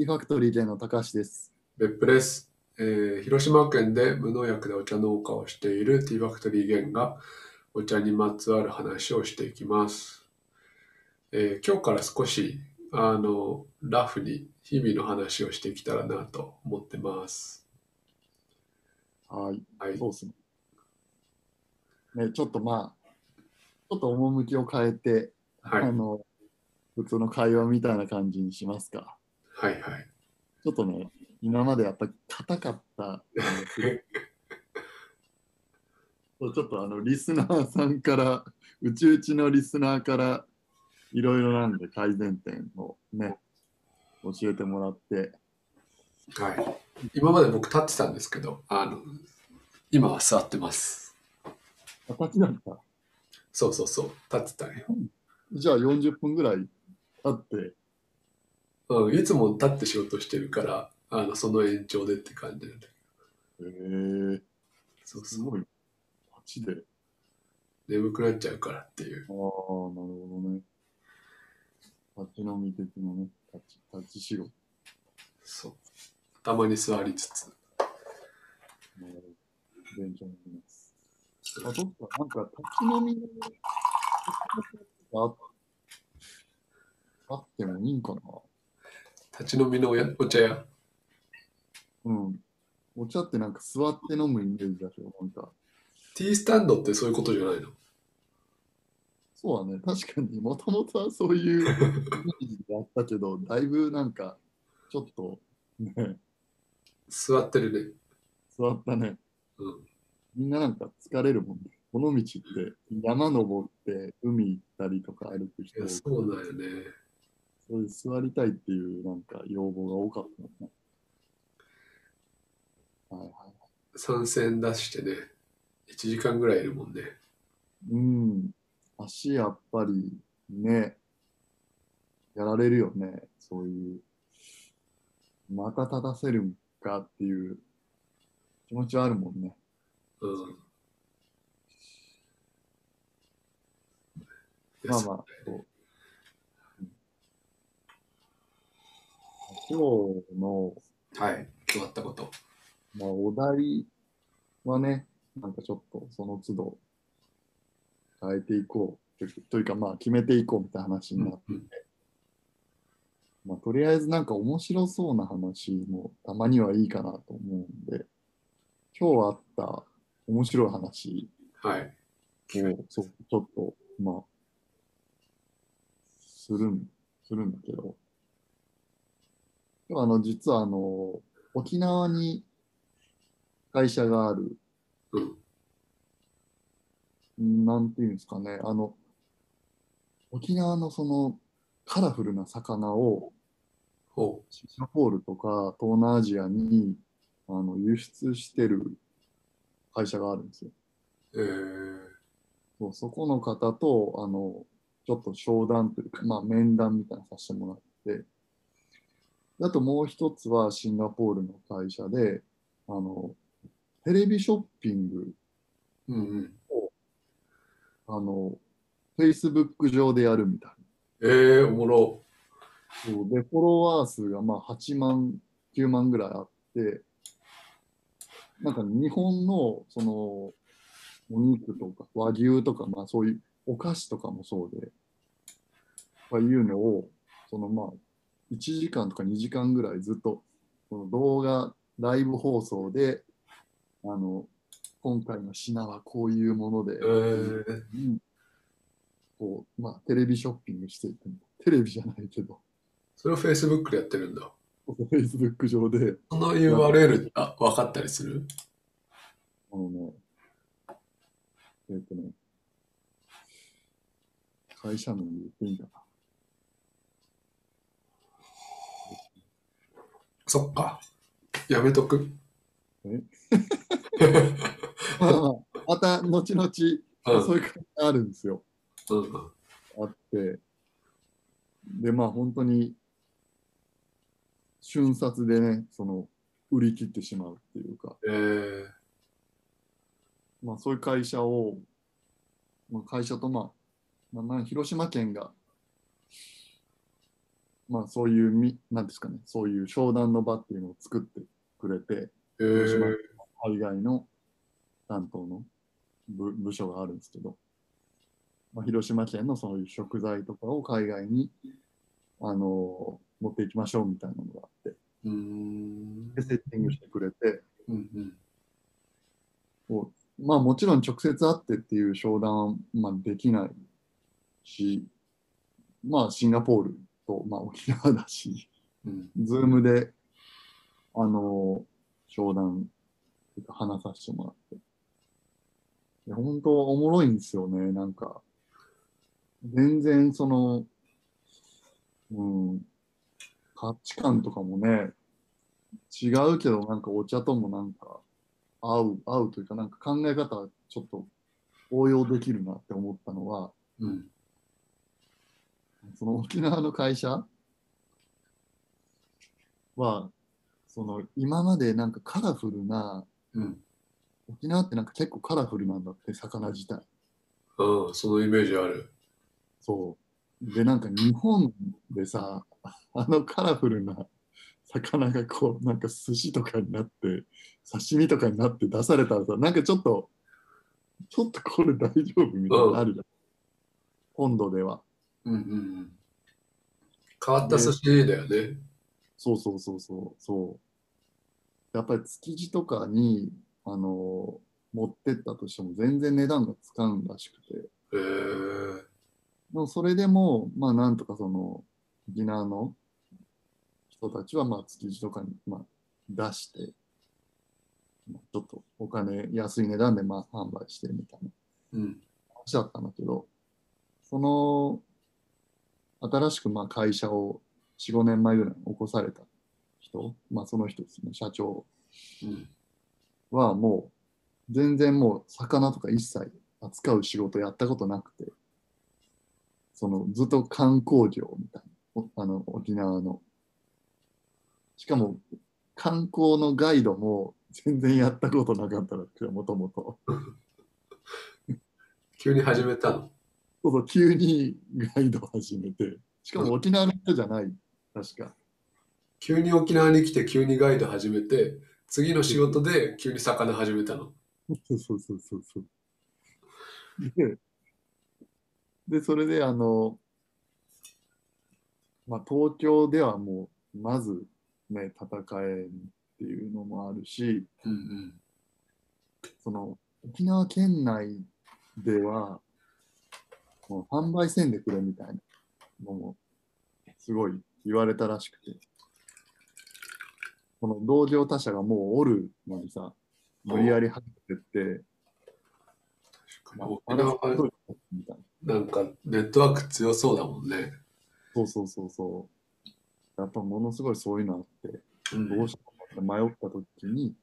イファクトリーでの高橋です。別府です、えー広島県で無農薬でお茶農家をしているティーファクトリーゲンがお茶にまつわる話をしていきます。えー今日から少しあのラフに日々の話をしていけたらなと思ってます。はい。はい。そうですね。ね、ちょっとまあ、ちょっと趣を変えて、はい。あの、普通の会話みたいな感じにしますか。はい。はい。ちょっとね、今までやっぱり硬かったあのすそうちょっとあの、リスナーさんから、うちうちのリスナーから、いろいろなんで改善点をね、教えてもらって、はい。今まで僕立ってたんですけど、あの、今は座ってます。形だった。そうそうそう。立ってたね。じゃあ40分ぐらい経って、うん、いつも立って仕事してるから、あの、その延長でって感じなんだけど。えー、そう。すごい。8で。眠くなっちゃうからっていう。ああ、なるほどね。立ち飲み的なね、立ち、立ち仕事。そう。たまに座りつつ。なるほど勉強になります。あ、どっか、なんか立ち飲みのああってもいいんかな立ち飲みのおやお茶屋。うん。お茶ってなんか座って飲むイメージだけど、なんか、ティースタンドってそういうことじゃないの？そうだね、確かにもともとはそういうイメージであったけど、だいぶなんか、ちょっと、ね、座ってるね。座ったね。うん。みんななんか疲れるもんね。この道って山登って海行ったりとか歩く人いや、そうだよね。座りたいっていうなんか要望が多かったもんね。はいはい。参戦出してね。1時間ぐらいいるもんね。うん。足やっぱりね、やられるよね。そういう、また立たせるんかっていう気持ちはあるもんね。うん。まあまあ、そう。うん今日の、あ。はい。決まったこと。まあ、お題はね、なんかちょっとその都度変えていこうというか、まあ決めていこうみたいな話になって、うんまあとりあえずなんか面白そうな話もたまにはいいかなと思うんで、今日あった面白い話はい。をそうちょっと、まあ、するん、するんだけど、今日あの、実はあの、沖縄に会社がある、うん。んなんていうんですかね、あの、沖縄のそのカラフルな魚をほシンガポールとか東南アジアにあの輸出してる会社があるんですよ。う。えー。そうそこの方と、あの、ちょっと商談というか、まあ面談みたいなのさせてもらって、であともう一つはシンガポールの会社で、あの、テレビショッピングうんうん。あの、Facebook 上でやるみたいえー、おもろ。な。そうで、フォロワー数がまあ8万、9万ぐらいあって、なんか日本のそのお肉とか和牛とか、まあそういうお菓子とかもそうで、まあいうのを、そのまあ1時間とか2時間ぐらいずっとその動画、ライブ放送で、あの、今回の品はこういうもので、えー。うんこう、まあ、テレビショッピングしていく。テレビじゃないけど、それを Facebook でやってるんだ。Facebook 上で、その URL、あ、分かったりする？あのね、えっ、とね、会社名言っていいんだな。そっか。やめとく。ま あまあ、また後々、うんそういう会社あるんですよ。うんうん。あって、で、まあ本当に、瞬殺でね、その、売り切ってしまうっていうか、えー、まあそういう会社を、まあ、会社とまあ、まあ、まあ広島県が、まあそういうみ、なんですかね、そういう商談の場っていうのを作ってくれて、えー、海外の担当の部部署があるんですけど、まあ、広島県のそういう食材とかを海外に、あの持っていきましょうみたいなのがあって、うーん。で、セッティングしてくれて、うんうん。まあもちろん直接会ってっていう商談は、まあ、できないし、まあシンガポールと、まあ、沖縄だし、うんズームで、あの商談話させてもらって。いや本当おもろいんですよね、なんか。全然その、うん、価値観とかもね、違うけど、なんかお茶ともなんか合う、合うというか、なんか考え方ちょっと応用できるなって思ったのは、うんその沖縄の会社？は、その今までなんかカラフルな、うん沖縄ってなんか結構カラフルなんだって、魚自体。ああそのイメージあるそう。で、なんか日本でさ、あのカラフルな魚がこう、なんか寿司とかになって、刺身とかになって出されたらさ、なんかちょっと、ちょっとこれ大丈夫みたいなのあるじゃん。本土では。うんうんうん。変わった寿司だよね。そうそうそうそう。そう。やっぱり築地とかに、あの持ってったとしても全然値段がつかんらしくて。へえー、でもそれでも、まあなんとかその、沖縄の人たちは、まあ築地とかに、まあ、出して、まあちょっとお金、安い値段でまあ販売してみたいな。うん。話だったんだけど、その、新しくまあ会社を4、5年前ぐらいに起こされた人、まあその人ですね、社長うんはもう、全然もう魚とか一切扱う仕事やったことなくて、そのずっと観光業みたいな、おあの沖縄の。しかも観光のガイドも全然やったことなかったらもともと。急に始めたの？そうそう、急にガイドを始めて、しかも沖縄の人じゃない、確か。急に沖縄に来て急にガイド始めて次の仕事で急に魚始めたのそうそうそうそうそう。で、でそれであの、まあ、東京ではもう、まずね、戦えんっていうのもあるし、うんその、沖縄県内では、もう販売せんでくれみたいなのも、すごい言われたらしくて、この同業他社がもうおるのにさ、無理やり入ってって、まあな。なんかネットワーク強そうだもんね、そうそうそうそう。やっぱものすごいそういうのあって、うんどうしようかって迷った時に、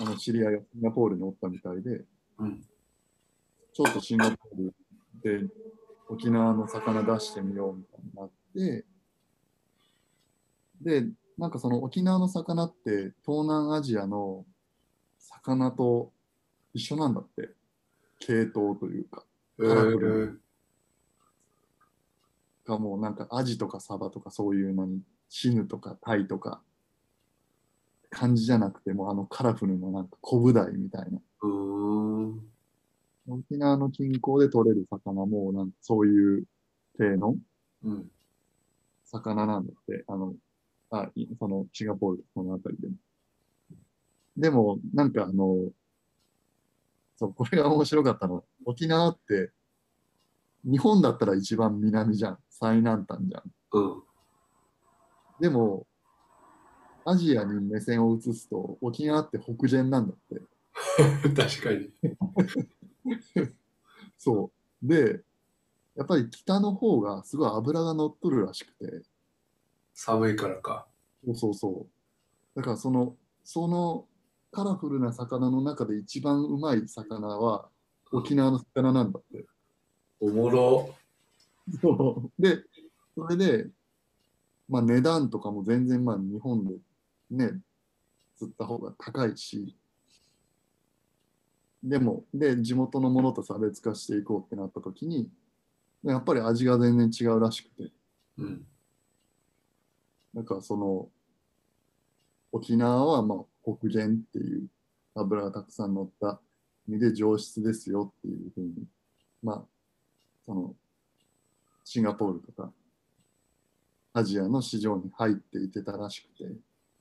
あの知り合いがシンガポールにおったみたいで、うんちょっとシンガポールで沖縄の魚出してみようみたいになって、で、なんかその沖縄の魚って東南アジアの魚と一緒なんだって。系統というか。えー、がもうなんかアジとかサバとかそういうのにシヌとかタイとか感じじゃなくてもうあのカラフルななんかコブダイみたいな沖縄の近郊で取れる魚もなんかそういう系のうん。魚なんだって。あのあいそのシンガポールこの辺りでも。でもなんかあのそうこれが面白かったの沖縄って日本だったら一番南じゃん。最南端じゃん。うん。でも、アジアに目線を移すと、沖縄って北限なんだって。確かに そう。で、やっぱり北の方がすごい脂が乗っとるらしくて、寒いからかそうそうそう。だからその、そのカラフルな魚の中で一番うまい魚は沖縄の魚なんだって。おもろそうで、それで、まあ値段とかも全然まあ日本でね、釣った方が高いし、でも、で、地元のものと差別化していこうってなった時に、やっぱり味が全然違うらしくて、うん。なんかその、沖縄はまあ北限っていう油がたくさん乗った意味で上質ですよっていうふうに、まあ、その、シンガポールとか、アジアの市場に入っていてたらしくて、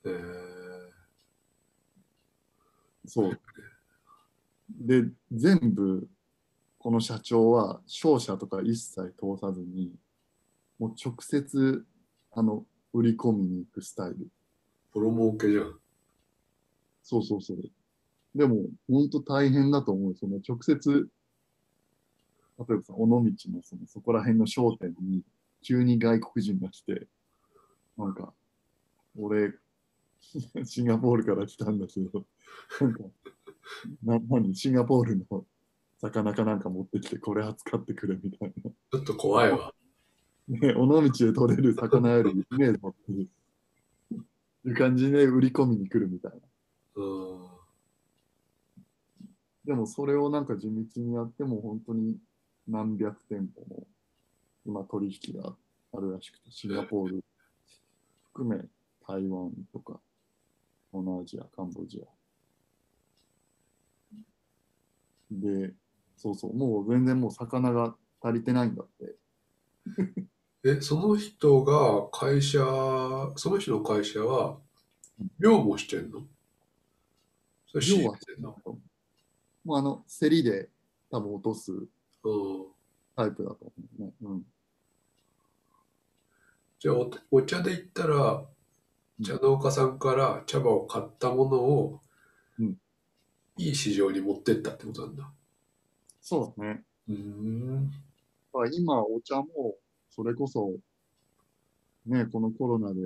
えー、そう。で、全部、この社長は商社とか一切通さずに、もう直接、あの、売り込みに行くスタイル。プロ儲けじゃん。そうそうそう。でも、本当大変だと思う。その直接、例えばさ、尾道のそのそこら辺の商店に、急に外国人が来て、なんか、俺、シンガポールから来たんだけど、なんか、な何シンガポールの魚かなんか持ってきて、これ扱ってくれみたいな。ちょっと怖いわ。ね、尾道で取れる魚よりイメージ持ってる。いう感じで売り込みに来るみたいな。うん。でもそれをなんか地道にやっても本当に何百店舗も今取引があるらしくて、シンガポール含め台湾とか、東南アジア、カンボジア。で、そうそう、もう全然もう魚が足りてないんだって。え、その人が会社、その人の会社は、漁もしてんの？それ仕入要はれてんのもうあの、競りで多分落とすうん。タイプだと思うね。うん。じゃあお、お茶で言ったら、茶農家さんから茶葉を買ったものを、うんいい市場に持ってったってことなんだ。そうだね。うん。今、お茶も、それこそ、ね、このコロナで、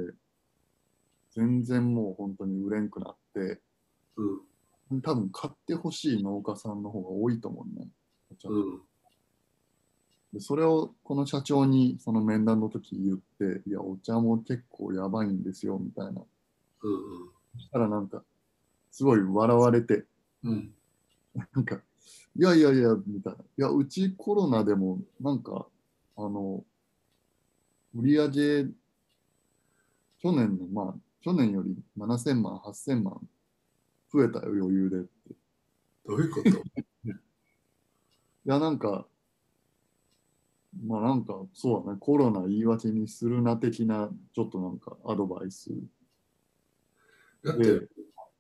全然もう本当に売れんくなって、うん。多分買ってほしい農家さんの方が多いと思うね。お茶うん。でそれをこの社長にその面談の時言って、いや、お茶も結構やばいんですよ、みたいな。うん。そしたらなんか、すごい笑われて、うん。なんか、いやいやいや、みたいな。いや、うちコロナでも、なんか、あの、売り上げ、去年の、まあ、去年より7000万、8000万増えたよ、余裕でって。いどういうこと？や、なんか、まあなんか、そうだね、コロナ言い訳にするな的な、ちょっとなんかアドバイスだってで、、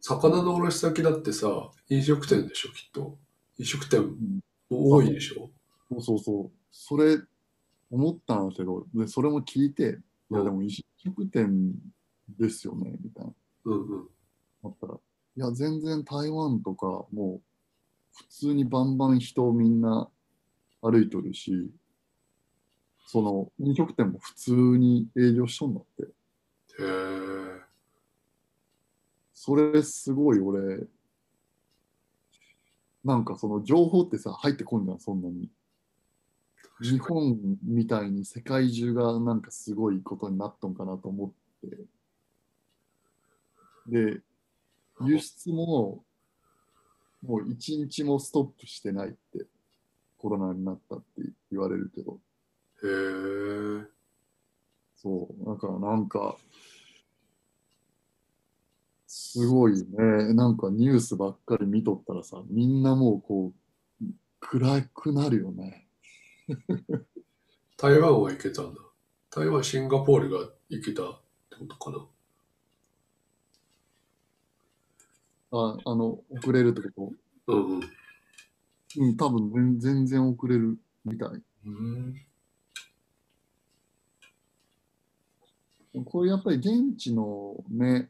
魚の卸先だってさ、飲食店でしょ、きっと。飲食店ん多いでしょ？そうそうそう、それ思ったんだけど、で、それも聞いて、いや、でも飲食店ですよね、みたいな。うんうん。だったら、いや、全然台湾とか、もう、普通にバンバン人みんな歩いとるし、その、飲食店も普通に営業しとんだって。へえ。それすごい俺、なんかその情報ってさ、入ってこんじゃん、そんなに。日本みたいに世界中がなんかすごいことになっとんかなと思って。で、輸出も、もう一日もストップしてないって、コロナになったって言われるけど、へえ。そう、だからなんか、すごいね、なんかニュースばっかり見とったらさ、みんなもうこう、暗くなるよね。台湾は行けたんだ。台湾、シンガポールが行けたってことかな。あ、あの、遅れるってこうんうん。とうん、多分全全然遅れるみたい。うん。これやっぱり現地のね、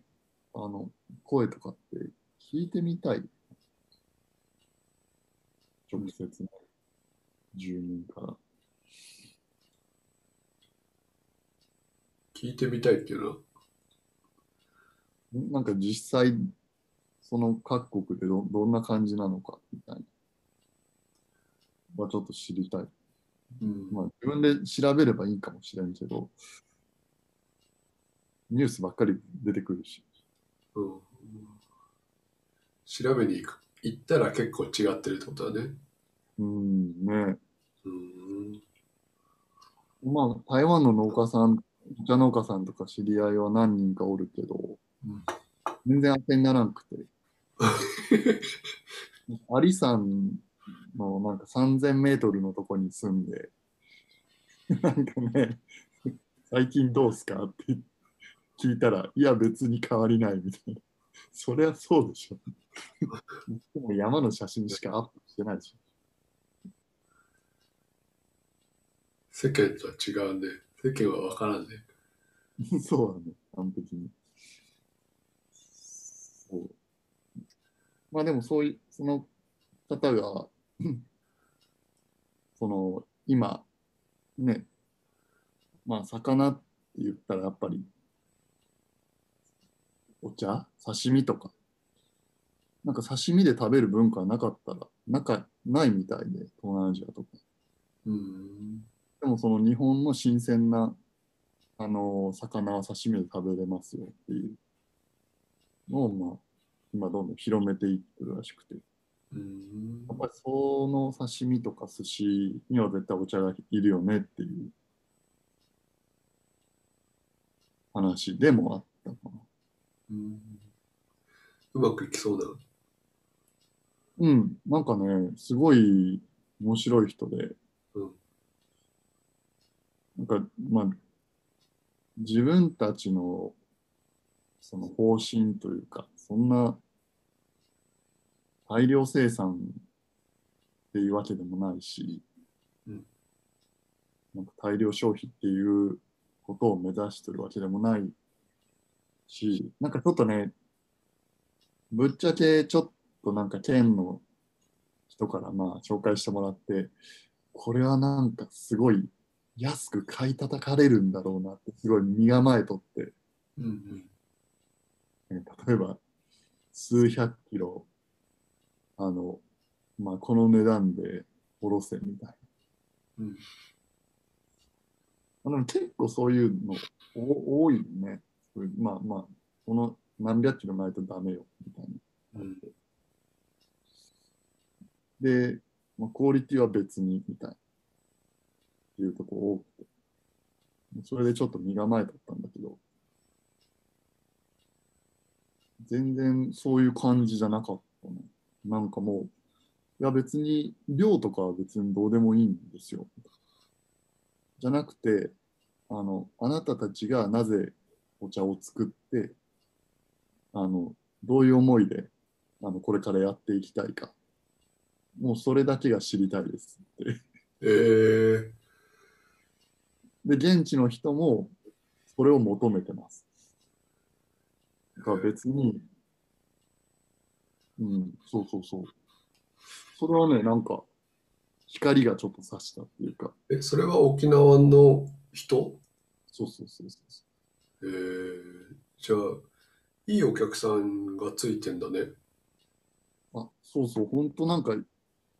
あの、声とかって聞いてみたい。直接ね、住民から。聞いてみたいっていうのは。なんか実際、その各国でどどんな感じなのかみたいな。はちょっと知りたい。うんまあ自分で調べればいいかもしれんけど、ニュースばっかり出てくるし。うん。調べに行く。行ったら結構違ってるってことだね。うん、ね。うん。まあ、台湾の農家さんお茶農家さんとか知り合いは何人かおるけど、うん全然当てにならんくて。アリ山のなんか3000メートルのとこに住んで、なんかね、最近どうすかって聞いたら、いや別に変わりないみたいな。そりゃそうでしょ。でも山の写真しかアップしてないでし世間とは違うね。世間は分からんね。ょ。そうだね、完璧に。そう。まあでもそういう、その方が、その、今、ね、まあ魚って言ったらやっぱり、お茶？刺身とか。なんか刺身で食べる文化なかったら、なんかないみたいで、東南アジアとか。うん。でもその日本の新鮮な、あの魚は刺身で食べれますよっていうのを、まあ、今どんどん広めていってるらしくて。うんやっぱりその刺身とか寿司には絶対お茶がいるよねっていう話でもあったかな。うまくいきそうな。うん、なんかね、すごい面白い人で、うん。なんか、まあ、自分たちのその方針というか、そんな大量生産っていうわけでもないし、うん。なんか大量消費っていうことを目指してるわけでもないし、なんかちょっとね、ぶっちゃけちょっとなんか県の人からまあ紹介してもらって、これはなんかすごい安く買い叩かれるんだろうなってすごい身構えとって、うんね例えば数百キロ、あの、まあこの値段でおろせみたいな。うん。あの結構そういうのお多いよね。まあまあ、この何百キロないとダメよみたいな。うん。で、まあ、クオリティは別にみたいな。っていうとこ多くて。それでちょっと身構えだったんだけど、全然そういう感じじゃなかったね。なんかもう、いや別に量とかは別にどうでもいいんですよ。じゃなくて、あの、あなたたちがなぜお茶を作って、あの、どういう思いで、あの、これからやっていきたいか。もうそれだけが知りたいですって。えー、で、現地の人もそれを求めてます。だから別に、うん、そうそうそう。それはね、なんか、光がちょっと差したっていうか、え、それは沖縄の人？そうそうそうそう。えー、じゃあ、いいお客さんがついてんだね。あ、そうそう、本当なんか、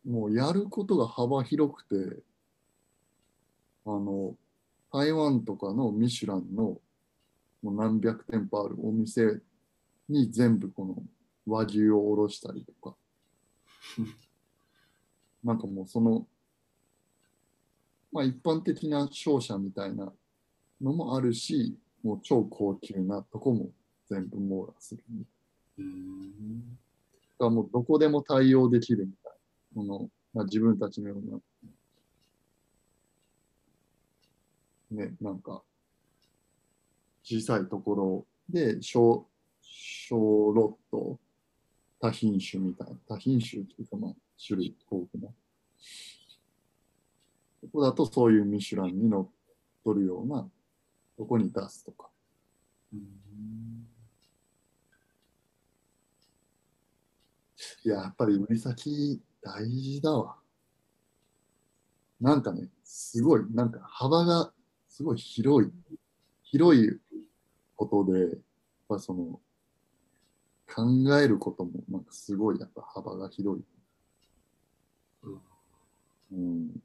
もうやることが幅広くて、あの、台湾とかのミシュランのもう何百店舗あるお店に全部この和牛をおろしたりとか、なんかもうその、まあ一般的な商社みたいなのもあるし、もう超高級なとこも全部網羅するみたいな。うん。だからもうどこでも対応できるみたいな。この、まあ、自分たちのような、ね、なんか、小さいところで小、小ロット、多品種みたいな、多品種っていうかまあ、種類豊富な。ここだとそういうミシュランに乗っ取るようなとこに出すとか。うんいや、やっぱり売り先大事だわ。なんかね、すごい、なんか幅がすごい広い。広いことで、やっぱその、考えることもなんかすごいやっぱ幅が広い。うん。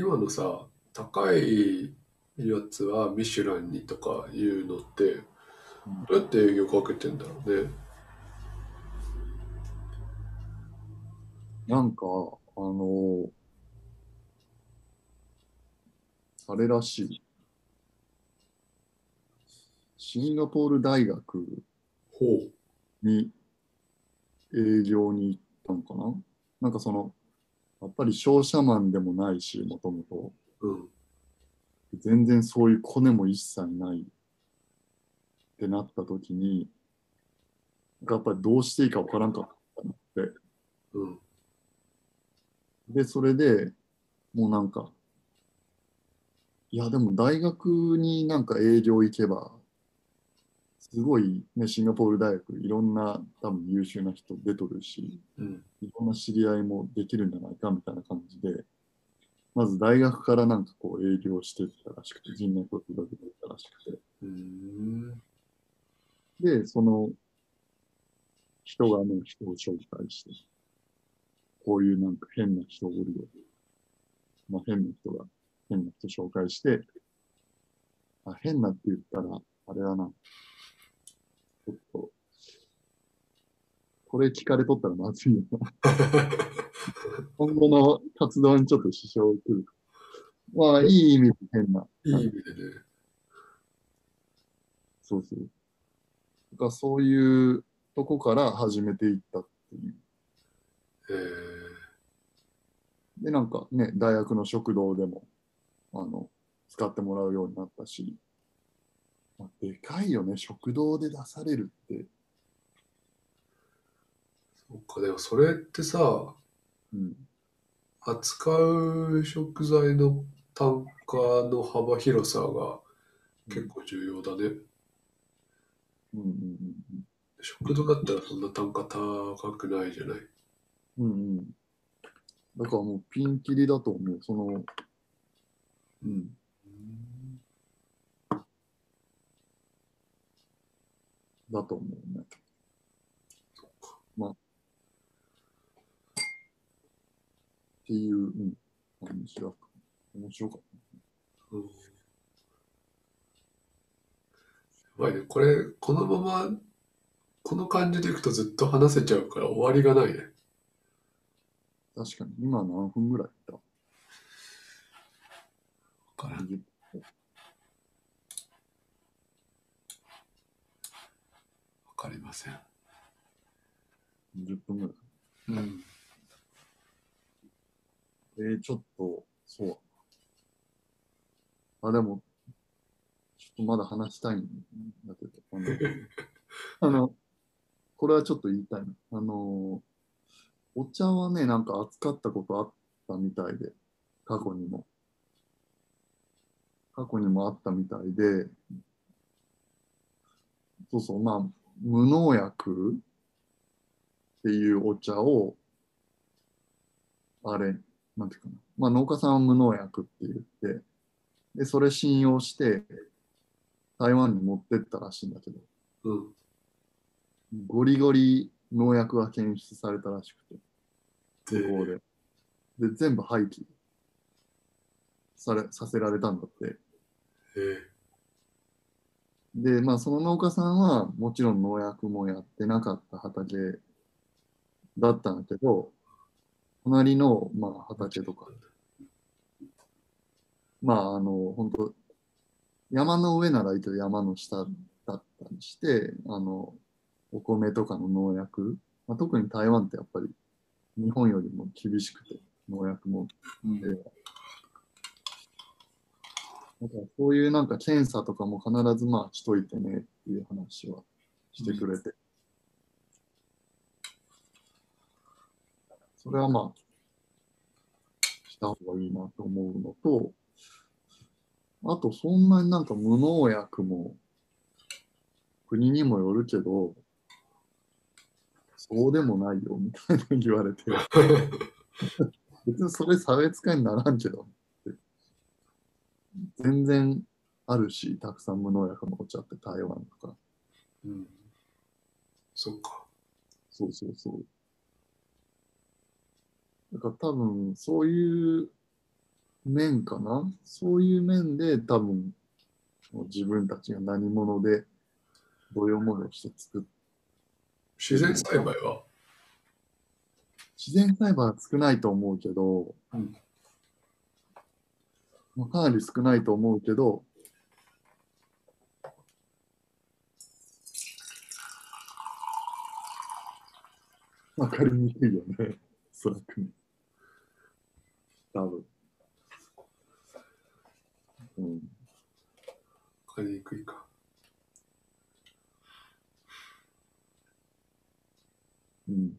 今のさ、高いやつはミシュランにとかいうのって、どうやって営業かけてんだろうね。なんか、ああの、あれらしい。シンガポール大学。に営業に行ったのかな？なんかその、やっぱり商社マンでもないし、もともと。うん。全然そういうコネも一切ないってなった時に、やっぱりどうしていいかわからんかったなって。うん。で、それでもうなんか、いやでも大学になんか営業行けば、すごいね、シンガポール大学いろんな多分優秀な人出とるし、うん。いろんな知り合いもできるんじゃないかみたいな感じで、まず大学からなんかこう営業してたらしくて、人脈を広げてたらしくて、うーん。で、その人がね、人を紹介して、こういうなんか変な人おるよ。まあ変な人が変な人紹介して、あ変なって言ったら、あれだな。ちょっと、これ聞かれとったらまずいよな。今後の活動にちょっと支障をくる。まあ、いい意味で変な。いい意味でね。そうそう。だからそういうとこから始めていったっていう。えー、で、なんかね、大学の食堂でも、あの、使ってもらうようになったし、まあ、でかいよね、食堂で出されるって。そっか、でもそれってさ、うん。扱う食材の単価の幅広さが結構重要だね。うんうん食堂だったらそんな単価高くないじゃない？うん。うんうん。だからもうピンキリだと思う。その、うん。だと思うね。そっか。っていう、うん。面白か面白かっうん。やばいね。これ、このまま、この感じでいくとずっと話せちゃうから終わりがないね。た。確かに、今何分ぐらいだわからん ?20 わかりません。20分ぐらい。うん。えー、ちょっと、そう。あ、でも、ちょっとまだ話したいんだけど、あの、あのこれはちょっと言いたいな。あの、お茶はね、なんか扱ったことあったみたいで、過去にも。過去にもあったみたいで、そうそう、まあ、無農薬っていうお茶を、あれ、なんていうかな。まあ農家さんは無農薬って言って、で、それ信用して、台湾に持ってったらしいんだけど、うん。ゴリゴリ農薬が検出されたらしくて、向こうで。で、全部廃棄され、させられたんだって。えで、まあその農家さんはもちろん農薬もやってなかった畑だったんだけど、隣の、まあ、畑とか、まあ、あの、本当山の上ならいいけど山の下だったりして、あの、お米とかの農薬、まあ、特に台湾ってやっぱり日本よりも厳しくて、農薬も。うんそういうなんか検査とかも必ずまあしといてねっていう話はしてくれて。それはまあ、した方がいいなと思うのと、あとそんなになんか無農薬も国にもよるけど、そうでもないよみたいな言われて、別にそれ差別化にならんけど全然あるし、たくさん無農薬のお茶って台湾とか。うん。そっか。そうそうそう。だから多分、そういう面かな？そういう面で多分、自分たちが何者で、どういうものをして作っ自然栽培は？自然栽培は少ないと思うけど、うんまあ、かなり少ないと思うけど、わかりにくいよね、おそらくね。多分。うん。わかりにくいか。うん。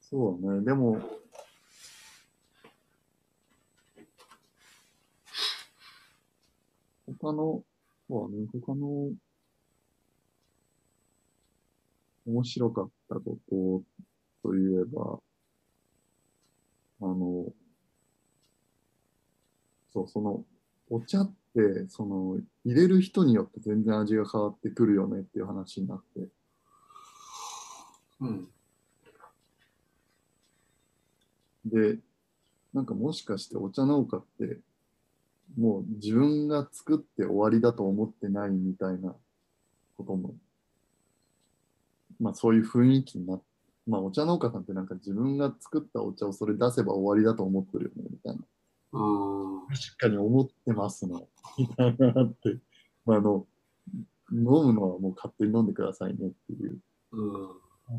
そうね、でも、他の、そうね、他の、面白かったことといえば、あの、そう、その、お茶って、その、入れる人によって全然味が変わってくるよねっていう話になって、うん。で、なんかもしかしてお茶農家って、もう自分が作って終わりだと思ってないみたいなことも、まあそういう雰囲気になって、まあお茶農家さんってなんか自分が作ったお茶をそれ出せば終わりだと思ってるよねみたいな。確かに思ってますの。みたいなって、まああの、飲むのはもう勝手に飲んでくださいねっていう。うん。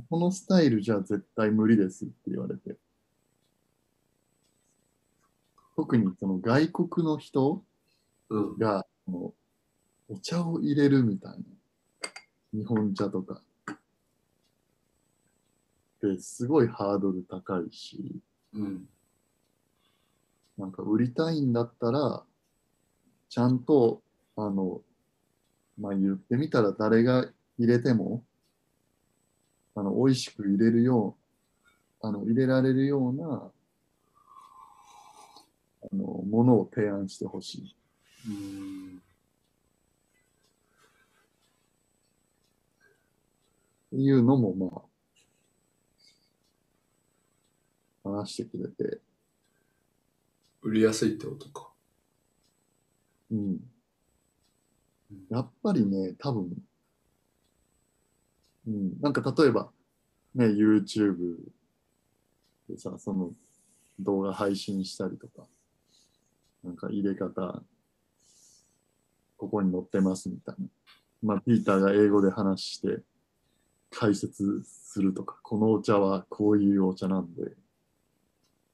このスタイルじゃ絶対無理ですって言われて。特にその外国の人うん。がお茶を入れるみたいな。日本茶とか。ですごいハードル高いし、うん。なんか売りたいんだったら、ちゃんと、あの、まあ、言ってみたら誰が入れても、あの、美味しく入れるよう、あの、入れられるような、あの、ものを提案してほしい。うん。っていうのも、まあ、話してくれて、売りやすいってことか。うん。やっぱりね、多分、うん、なんか例えば、ね、YouTube でさ、その動画配信したりとか、なんか入れ方、ここに載ってますみたいな。まあ、ピーターが英語で話して、解説するとか、このお茶はこういうお茶なんで、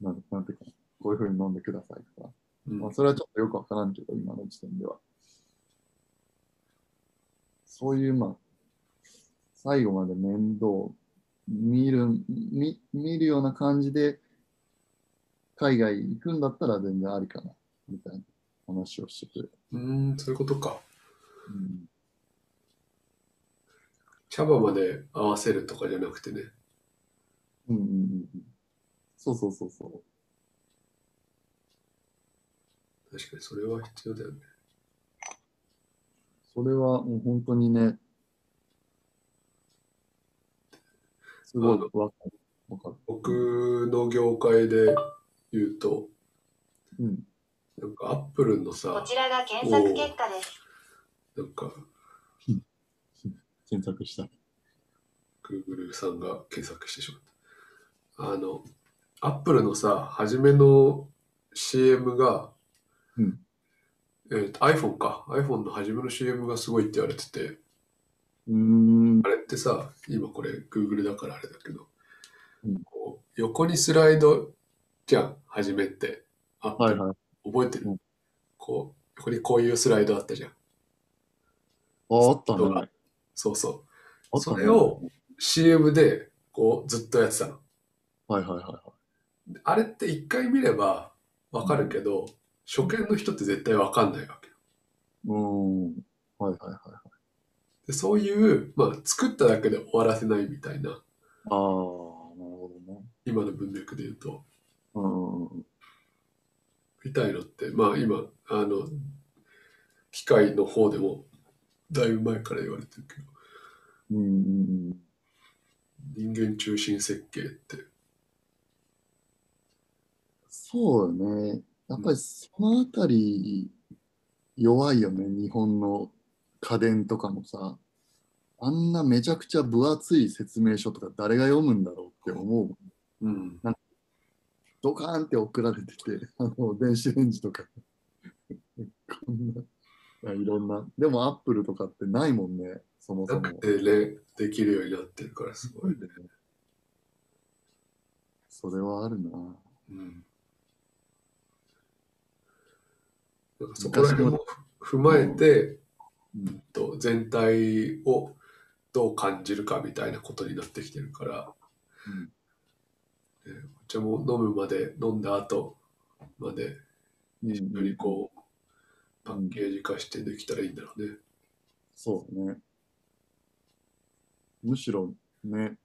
なんなんていうかな、こういうふうに飲んでくださいとか、うんまあ、それはちょっとよくわからんけど、今の時点では。そういう、まあ、最後まで面倒見る、見見るような感じで、海外行くんだったら全然ありかな、みたいな話をしてくれる。うん、そういうことか。うん、茶葉まで合わせるとかじゃなくてね。うんうんうんうん。そうそうそうそう。確かにそれは必要だよね。それはもう本当にね、すごいわかる。わかる。僕の業界で言うと、うん。なんかアップルのこさ、ちらが検索結果です。なんか検索した。Google さんが検索してしまった。あの、アップルのさ、初めの CM が、うんえーと iPhone か。iPhone の初めの CM がすごいって言われてて、うーん。あれってさ、今これ Google だからあれだけど、うんこう横にスライドじゃん、初めって。アップルはいはい。覚えてる、うんこう、横にこういうスライドあったじゃん。あ、あったね。そうそう。ねそれを CM でこうずっとやってたの。はいはいはいはあれって一回見ればわかるけど、初見の人って絶対わかんないわけよ。い。うーん。はいはいはいはい。でそういう、まあ、作っただけで終わらせないみたいな、ああ、なるほどね。今の文脈で言うと、うんうんうん。みたいのって、まあ今、あの、機械の方でもだいぶ前から言われてるけど、うん。人間中心設計って、そうよね。やっぱりそのあたり弱いよね。日本の家電とかもさ、あんなめちゃくちゃ分厚い説明書とか誰が読むんだろうって思う。うん。ドカーンって送られてきて、あの電子レンジとか。こんな、いろんな。でもアップルとかってないもんね、そもそも。なくてね、できるようになってるからすごいね。それはあるな。うん。なんかそこら辺も踏まえて、うん、と全体をどう感じるかみたいなことになってきてるから、うんえーお茶も飲むまで飲んだ後までうんよりこうパッケージ化してできたらいいんだろうね。そうね。むしろね、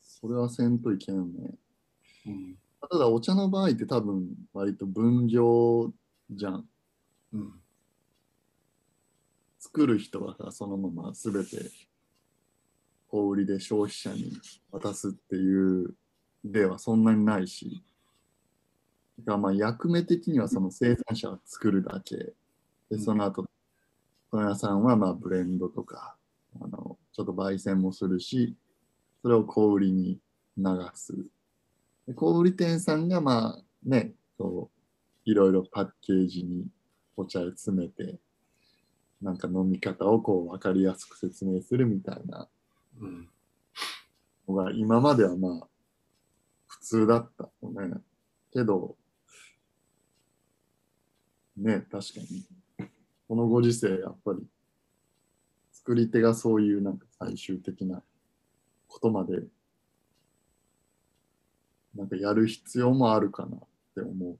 それはせんといけんよね。うん。ただお茶の場合って多分割と分業じゃん。うん。作る人はさそのまま全て小売りで消費者に渡すっていう例はそんなにないし、だからまあ役目的にはその生産者は作るだけ、でその後、問屋さんはまあブレンドとか、あのちょっと焙煎もするし、それを小売りに流す。で小売店さんがまあね、そういろいろパッケージにお茶へ詰めて、なんか飲み方をこう分かりやすく説明するみたいなうん。のが今まではまあ普通だったのね。けど、ね、確かに。このご時世やっぱり作り手がそういうなんか最終的なことまでなんかやる必要もあるかなって思う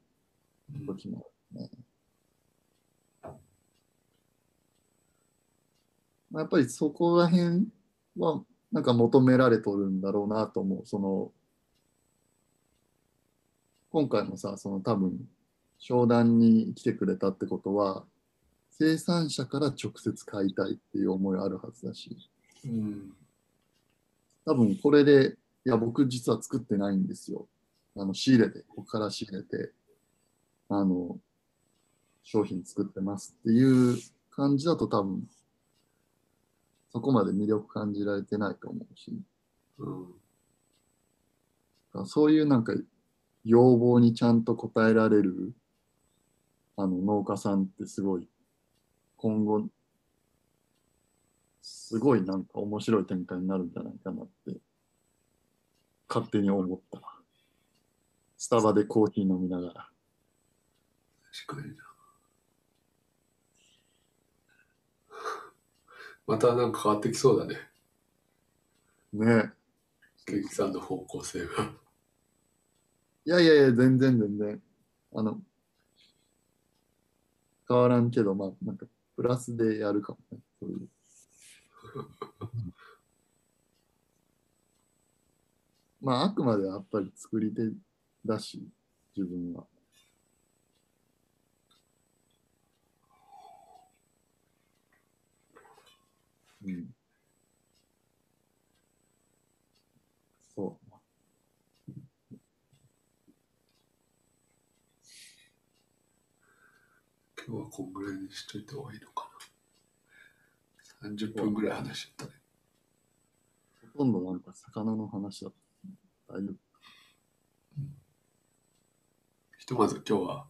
時もあるね。まあやっぱりそこら辺はなんか求められとるんだろうなと思う。その今回もさ、その多分商談に来てくれたってことは生産者から直接買いたいっていう思いあるはずだし、うん。多分これで、いや僕実は作ってないんですよ。あの仕入れて、ここから仕入れて、あの、商品作ってますっていう感じだと多分そこまで魅力感じられてないと思うし、うん。そういうなんか要望にちゃんと応えられるあの農家さんってすごい今後すごいなんか面白い展開になるんじゃないかなって勝手に思った。スタバでコーヒー飲みながら。確かにな。またなんか変わってきそうだね。ねケーキさんの方向性が。いやいやいや、全然全然。あの、変わらんけど、まあ、なんか、プラスでやるかもね。そういう。まあ、あくまでやっぱり作り手だし、自分は。うん。そう。今日はこんぐらいにしといた方がいいのかな。30分ぐらい話しちゃったね。ほとんどなんか魚の話だった。大丈ひとまず今日は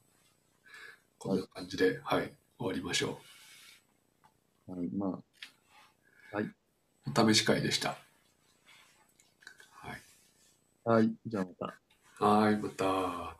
こんな感じで、はい、終わりましょ夫。はい、まあ、う。お試し会でした。はい。はい、じゃあまた。はい、また。